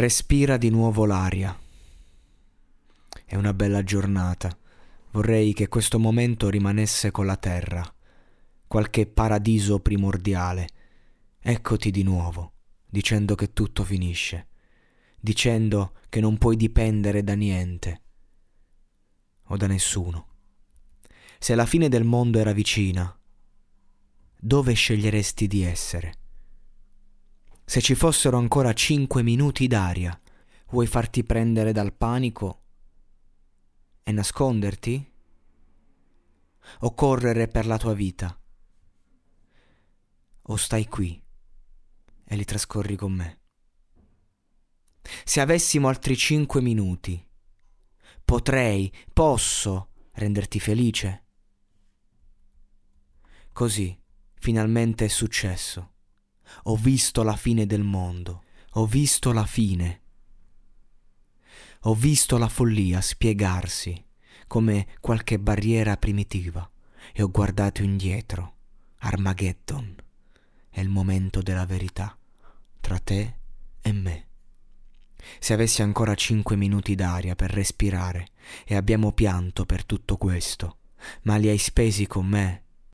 Respira di nuovo l'aria. È una bella giornata. Vorrei che questo momento rimanesse con la terra, qualche paradiso primordiale. Eccoti di nuovo, dicendo che tutto finisce, dicendo che non puoi dipendere da niente o da nessuno. Se la fine del mondo era vicina, dove sceglieresti di essere? Se ci fossero ancora cinque minuti d'aria, vuoi farti prendere dal panico e nasconderti? O correre per la tua vita? O stai qui e li trascorri con me? Se avessimo altri cinque minuti, potrei, posso renderti felice? Così finalmente è successo. Ho visto la fine del mondo, ho visto la fine. Ho visto la follia spiegarsi come qualche barriera primitiva e ho guardato indietro. Armageddon è il momento della verità tra te e me. Se avessi ancora cinque minuti d'aria per respirare e abbiamo pianto per tutto questo, ma li hai spesi con me